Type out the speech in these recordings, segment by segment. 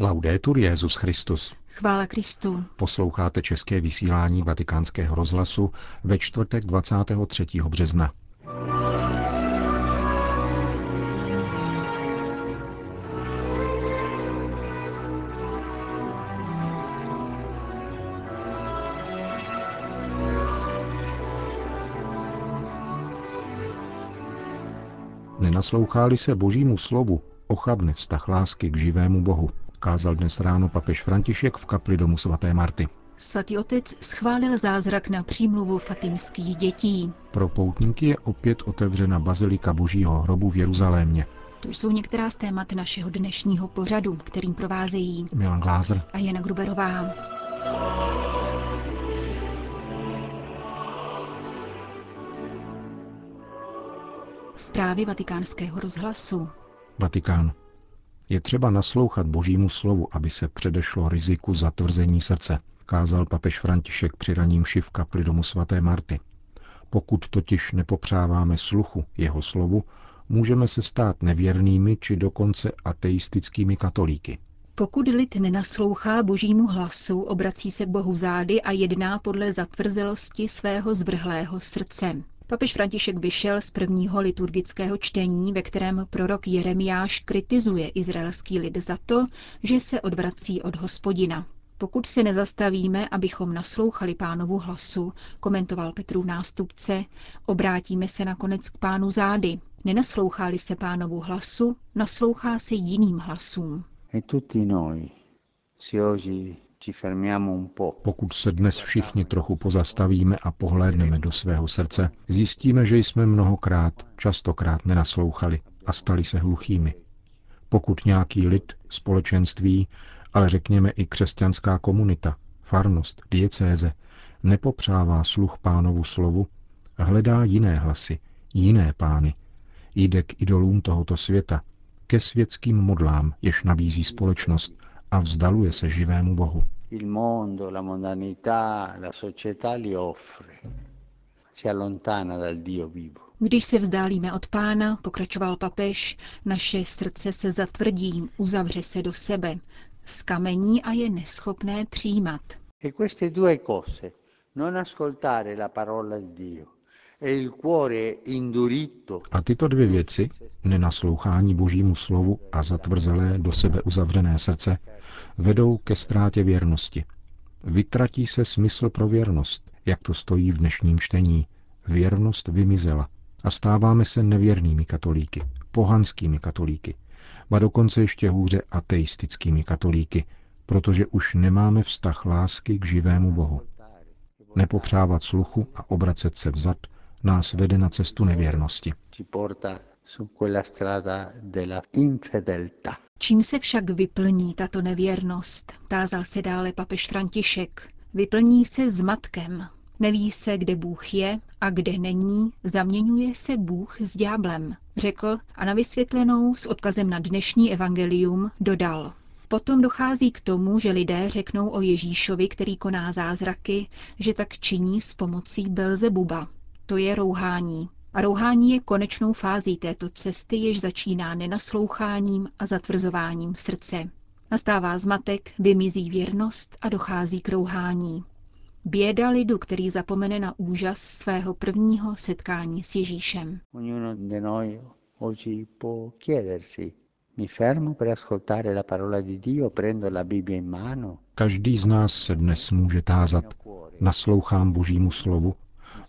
Laudetur Jezus Christus. Chvála Kristu. Posloucháte české vysílání Vatikánského rozhlasu ve čtvrtek 23. března. Nenasloucháli se božímu slovu, ochabne vztah lásky k živému Bohu, kázal dnes ráno papež František v kapli domu svaté Marty. Svatý otec schválil zázrak na přímluvu fatimských dětí. Pro poutníky je opět otevřena bazilika božího hrobu v Jeruzalémě. To jsou některá z témat našeho dnešního pořadu, kterým provázejí Milan Glázer a Jana Gruberová. Zprávy vatikánského rozhlasu. Vatikán. Je třeba naslouchat božímu slovu, aby se předešlo riziku zatvrzení srdce, kázal papež František při raním v kapli domu svaté Marty. Pokud totiž nepopřáváme sluchu jeho slovu, můžeme se stát nevěrnými či dokonce ateistickými katolíky. Pokud lid nenaslouchá božímu hlasu, obrací se k Bohu zády a jedná podle zatvrzelosti svého zvrhlého srdce. Papež František vyšel z prvního liturgického čtení, ve kterém prorok Jeremiáš kritizuje izraelský lid za to, že se odvrací od hospodina. Pokud se nezastavíme, abychom naslouchali pánovu hlasu, komentoval Petrův nástupce, obrátíme se nakonec k pánu zády. Nenaslouchá-li se pánovu hlasu, naslouchá se jiným hlasům. E tutti noi, se oggi pokud se dnes všichni trochu pozastavíme a pohlédneme do svého srdce, zjistíme, že jsme mnohokrát, častokrát nenaslouchali a stali se hluchými. Pokud nějaký lid, společenství, ale řekněme i křesťanská komunita, farnost, diecéze, nepopřává sluch pánovu slovu, hledá jiné hlasy, jiné pány, jde k idolům tohoto světa, ke světským modlám, jež nabízí společnost a vzdaluje se živému Bohu. Il mondo, la mondanità, la società li offre. Si allontana dal Dio vivo. Když se vzdálíme od pána, pokračoval papež, naše srdce se zatvrdí, uzavře se do sebe, skamení a je neschopné přijímat. E queste due cose, non ascoltare la parola di Dio a tyto dvě věci, nenaslouchání božímu slovu a zatvrzelé do sebe uzavřené srdce, vedou ke ztrátě věrnosti. Vytratí se smysl pro věrnost, jak to stojí v dnešním čtení. Věrnost vymizela a stáváme se nevěrnými katolíky, pohanskými katolíky, a dokonce ještě hůře ateistickými katolíky, protože už nemáme vztah lásky k živému Bohu. Nepopřávat sluchu a obracet se vzad nás vede na cestu nevěrnosti. Čím se však vyplní tato nevěrnost, tázal se dále papež František. Vyplní se zmatkem. Neví se, kde Bůh je a kde není, zaměňuje se Bůh s ďáblem, řekl a na vysvětlenou s odkazem na dnešní evangelium dodal. Potom dochází k tomu, že lidé řeknou o Ježíšovi, který koná zázraky, že tak činí s pomocí Belzebuba, to je rouhání. A rouhání je konečnou fází této cesty, jež začíná nenasloucháním a zatvrzováním srdce. Nastává zmatek, vymizí věrnost a dochází k rouhání. Běda lidu, který zapomene na úžas svého prvního setkání s Ježíšem. Každý z nás se dnes může tázat. Naslouchám Božímu slovu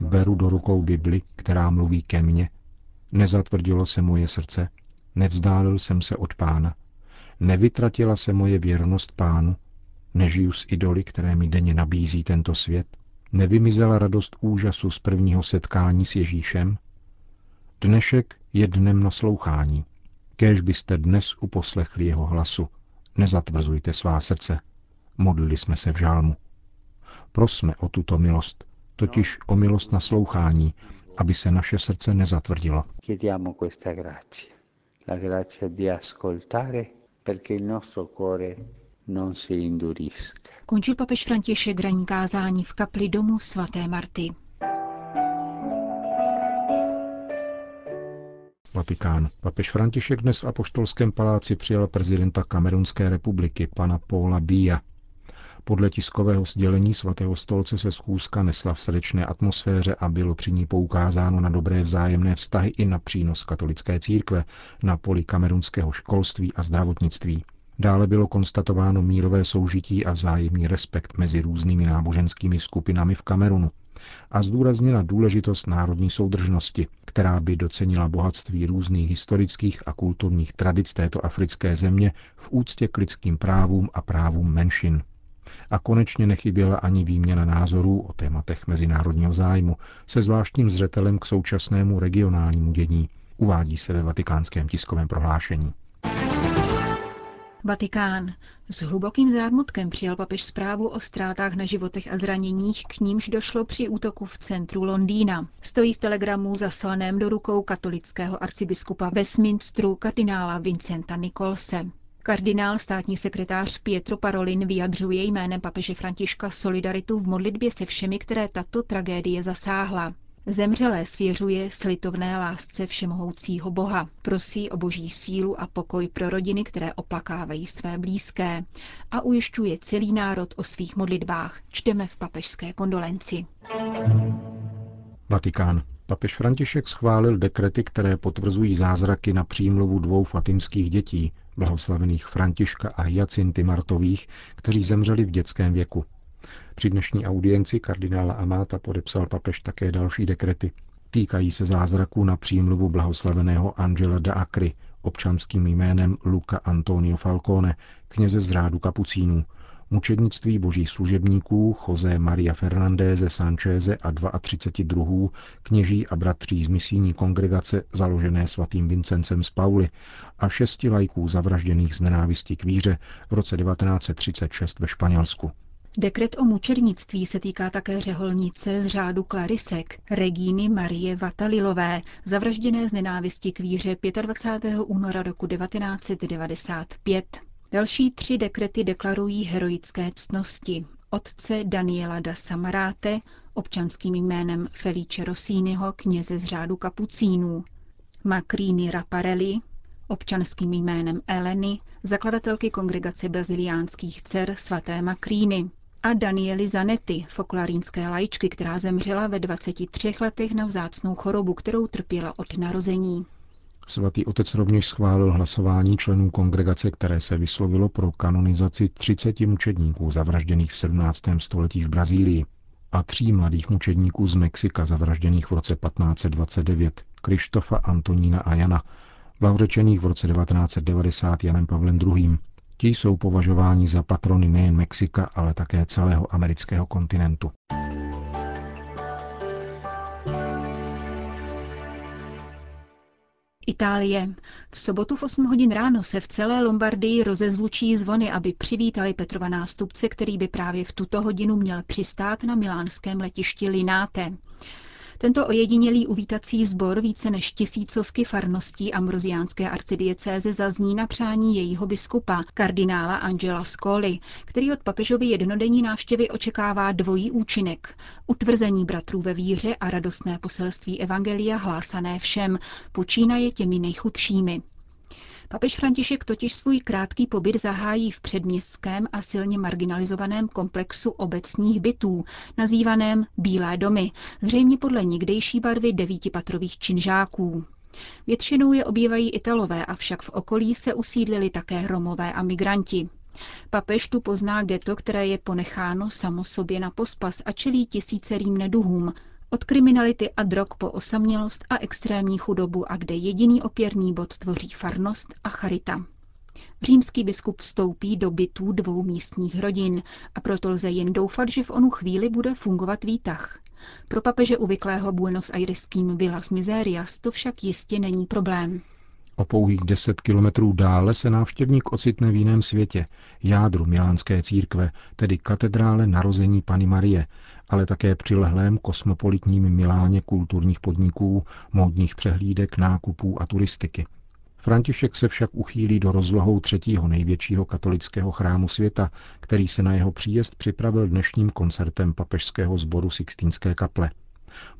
beru do rukou Bibli, která mluví ke mně, nezatvrdilo se moje srdce, nevzdálil jsem se od pána, nevytratila se moje věrnost pánu, nežiju s idoly, které mi denně nabízí tento svět, nevymizela radost úžasu z prvního setkání s Ježíšem. Dnešek je dnem naslouchání. Kéž byste dnes uposlechli jeho hlasu, nezatvrzujte svá srdce. Modlili jsme se v žálmu. Prosme o tuto milost, totiž o milost naslouchání, aby se naše srdce nezatvrdilo. Končil papež František ranní kázání v kapli domu svaté Marty. Vatikán. Papež František dnes v Apoštolském paláci přijal prezidenta Kamerunské republiky, pana Paula Bia. Podle tiskového sdělení svatého stolce se schůzka nesla v srdečné atmosféře a bylo při ní poukázáno na dobré vzájemné vztahy i na přínos katolické církve na poli kamerunského školství a zdravotnictví. Dále bylo konstatováno mírové soužití a vzájemný respekt mezi různými náboženskými skupinami v Kamerunu a zdůraznila důležitost národní soudržnosti, která by docenila bohatství různých historických a kulturních tradic této africké země v úctě k lidským právům a právům menšin. A konečně nechyběla ani výměna názorů o tématech mezinárodního zájmu se zvláštním zřetelem k současnému regionálnímu dění, uvádí se ve vatikánském tiskovém prohlášení. Vatikán. S hlubokým zármutkem přijal papež zprávu o ztrátách na životech a zraněních, k nímž došlo při útoku v centru Londýna. Stojí v telegramu zaslaném do rukou katolického arcibiskupa Westminsteru kardinála Vincenta Nikolse. Kardinál státní sekretář Pietro Parolin vyjadřuje jménem papeže Františka solidaritu v modlitbě se všemi, které tato tragédie zasáhla. Zemřelé svěřuje slitovné lásce všemohoucího Boha. Prosí o boží sílu a pokoj pro rodiny, které oplakávají své blízké. A ujišťuje celý národ o svých modlitbách. Čteme v papežské kondolenci. Vatikán. Papež František schválil dekrety, které potvrzují zázraky na přímluvu dvou fatimských dětí, blahoslavených Františka a Hyacinty Martových, kteří zemřeli v dětském věku. Při dnešní audienci kardinála Amáta podepsal papež také další dekrety. Týkají se zázraků na přímluvu blahoslaveného Angela de Acry, občanským jménem Luca Antonio Falcone, kněze z řádu kapucínů, mučednictví božích služebníků José Maria Fernandéze Sancheze a 32 druhů kněží a bratří z misijní kongregace založené svatým Vincencem z Pauly a šesti lajků zavražděných z nenávistí k víře v roce 1936 ve Španělsku. Dekret o mučernictví se týká také řeholnice z řádu Klarisek, Regíny Marie Vatalilové, zavražděné z nenávisti k víře 25. února roku 1995. Další tři dekrety deklarují heroické ctnosti. Otce Daniela da Samaráte, občanským jménem Felice Rossiniho, kněze z řádu kapucínů, Macrini Raparelli, občanským jménem Eleny, zakladatelky kongregace baziliánských dcer svaté Makríny a Danieli Zanetti, folklorínské lajčky, která zemřela ve 23 letech na vzácnou chorobu, kterou trpěla od narození. Svatý otec rovněž schválil hlasování členů kongregace, které se vyslovilo pro kanonizaci 30 mučedníků zavražděných v 17. století v Brazílii a tří mladých mučedníků z Mexika zavražděných v roce 1529, Krištofa, Antonína a Jana, blahořečených v roce 1990 Janem Pavlem II. Ti jsou považováni za patrony nejen Mexika, ale také celého amerického kontinentu. Itálie. V sobotu v 8 hodin ráno se v celé Lombardii rozezvučí zvony, aby přivítali Petrova nástupce, který by právě v tuto hodinu měl přistát na milánském letišti Lináte. Tento ojedinělý uvítací sbor více než tisícovky farností ambroziánské arcidiecéze zazní na přání jejího biskupa, kardinála Angela Scoli, který od papežovy jednodenní návštěvy očekává dvojí účinek. Utvrzení bratrů ve víře a radostné poselství Evangelia hlásané všem, počínaje těmi nejchudšími. Papež František totiž svůj krátký pobyt zahájí v předměstském a silně marginalizovaném komplexu obecních bytů, nazývaném Bílé domy, zřejmě podle někdejší barvy devítipatrových činžáků. Většinou je obývají Italové, avšak v okolí se usídlili také Romové a migranti. Papež tu pozná geto, které je ponecháno samo sobě na pospas a čelí tisícerým neduhům, od kriminality a drog po osamělost a extrémní chudobu a kde jediný opěrný bod tvoří farnost a charita. Římský biskup vstoupí do bytů dvou místních rodin a proto lze jen doufat, že v onu chvíli bude fungovat výtah. Pro papeže uvyklého Buenos Aireským Villas Miserias to však jistě není problém. O pouhých deset kilometrů dále se návštěvník ocitne v jiném světě, jádru milánské církve, tedy katedrále narození Pany Marie, ale také přilehlém kosmopolitním Miláně kulturních podniků, módních přehlídek, nákupů a turistiky. František se však uchýlí do rozlohou třetího největšího katolického chrámu světa, který se na jeho příjezd připravil dnešním koncertem papežského sboru Sixtínské kaple.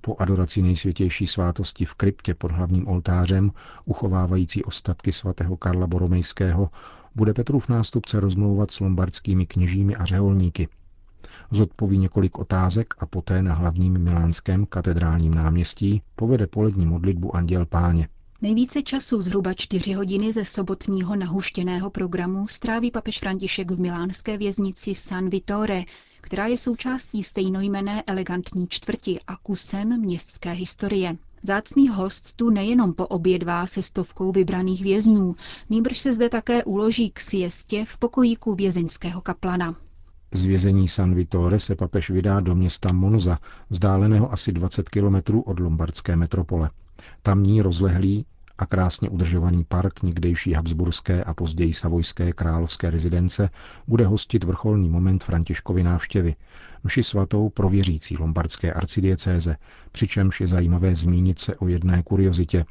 Po adoraci nejsvětější svátosti v kryptě pod hlavním oltářem, uchovávající ostatky svatého Karla Boromejského, bude Petrův nástupce rozmlouvat s lombardskými kněžími a řeholníky. Zodpoví několik otázek a poté na hlavním milánském katedrálním náměstí povede polední modlitbu Anděl Páně. Nejvíce času, zhruba čtyři hodiny ze sobotního nahuštěného programu, stráví papež František v milánské věznici San Vittore, která je součástí stejnojmené elegantní čtvrti a kusem městské historie. Zácný host tu nejenom poobědvá se stovkou vybraných vězňů, nýbrž se zde také uloží k siestě v pokojíku vězeňského kaplana. Z vězení San Vittore se papež vydá do města Monza, vzdáleného asi 20 kilometrů od lombardské metropole. Tamní rozlehlý a krásně udržovaný park někdejší Habsburské a později Savojské královské rezidence bude hostit vrcholný moment Františkovy návštěvy, mši svatou pro věřící lombardské arcidiecéze, přičemž je zajímavé zmínit se o jedné kuriozitě.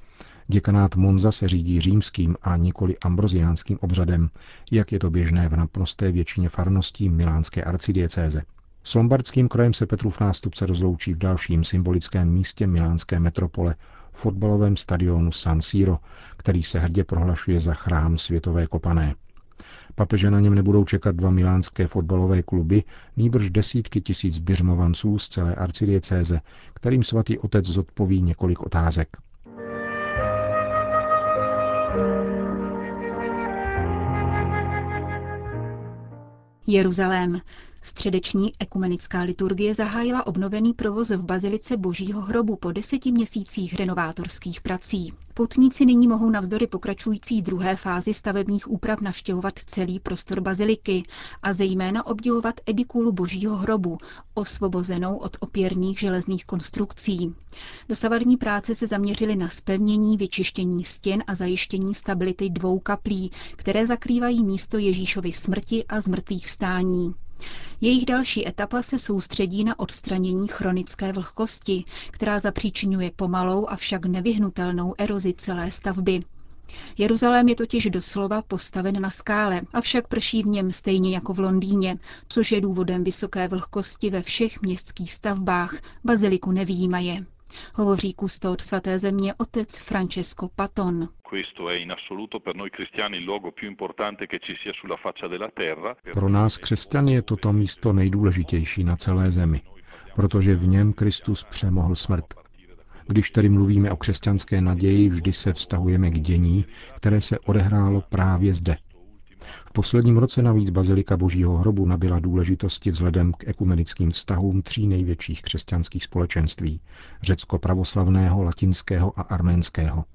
Děkanát Monza se řídí římským a nikoli ambroziánským obřadem, jak je to běžné v naprosté většině farností milánské arcidiecéze. S lombardským krajem se Petrův nástupce rozloučí v dalším symbolickém místě milánské metropole, fotbalovém stadionu San Siro, který se hrdě prohlašuje za chrám světové kopané. Papeže na něm nebudou čekat dva milánské fotbalové kluby, nýbrž desítky tisíc běžmovanců z celé arcidiecéze, kterým svatý otec zodpoví několik otázek. Jeruzalém. Středeční ekumenická liturgie zahájila obnovený provoz v Bazilice Božího hrobu po deseti měsících renovátorských prací. Poutníci nyní mohou navzdory pokračující druhé fázi stavebních úprav navštěvovat celý prostor baziliky a zejména obdivovat edikulu Božího hrobu, osvobozenou od opěrných železných konstrukcí. Dosavadní práce se zaměřily na spevnění, vyčištění stěn a zajištění stability dvou kaplí, které zakrývají místo Ježíšovy smrti a zmrtvých vstání. Jejich další etapa se soustředí na odstranění chronické vlhkosti, která zapříčinuje pomalou a však nevyhnutelnou erozi celé stavby. Jeruzalém je totiž doslova postaven na skále, avšak prší v něm stejně jako v Londýně, což je důvodem vysoké vlhkosti ve všech městských stavbách, baziliku nevýjímaje. Hovoří kustód svaté země otec Francesco Paton. Pro nás křesťany je toto místo nejdůležitější na celé zemi, protože v něm Kristus přemohl smrt. Když tedy mluvíme o křesťanské naději, vždy se vztahujeme k dění, které se odehrálo právě zde, v posledním roce navíc Bazilika Božího hrobu nabila důležitosti vzhledem k ekumenickým vztahům tří největších křesťanských společenství řecko-pravoslavného, latinského a arménského.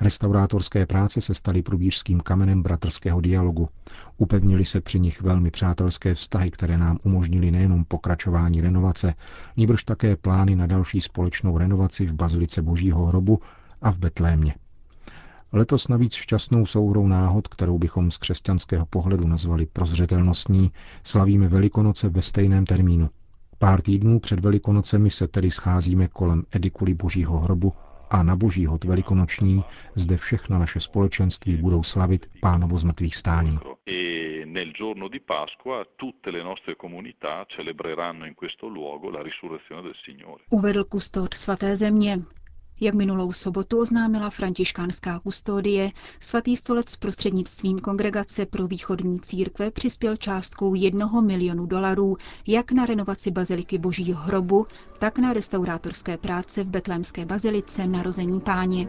Restaurátorské práce se staly průbířským kamenem bratrského dialogu. Upevnili se při nich velmi přátelské vztahy, které nám umožnili nejenom pokračování renovace, níbrž také plány na další společnou renovaci v Bazilice Božího hrobu a v Betlémě. Letos navíc šťastnou souhrou náhod, kterou bychom z křesťanského pohledu nazvali prozřetelnostní, slavíme Velikonoce ve stejném termínu. Pár týdnů před Velikonocemi se tedy scházíme kolem edikuly Božího hrobu a na Boží hod velikonoční zde všechna naše společenství budou slavit pánovo zmrtvých stání. E nel giorno di Pasqua tutte le nostre comunità celebreranno in questo luogo la risurrezione del Signore. Uvedl kustód svaté země. Jak minulou sobotu oznámila františkánská kustodie, svatý stolec prostřednictvím Kongregace pro východní církve přispěl částkou jednoho milionu dolarů jak na renovaci baziliky Božího hrobu, tak na restaurátorské práce v betlémské bazilice Narození páně.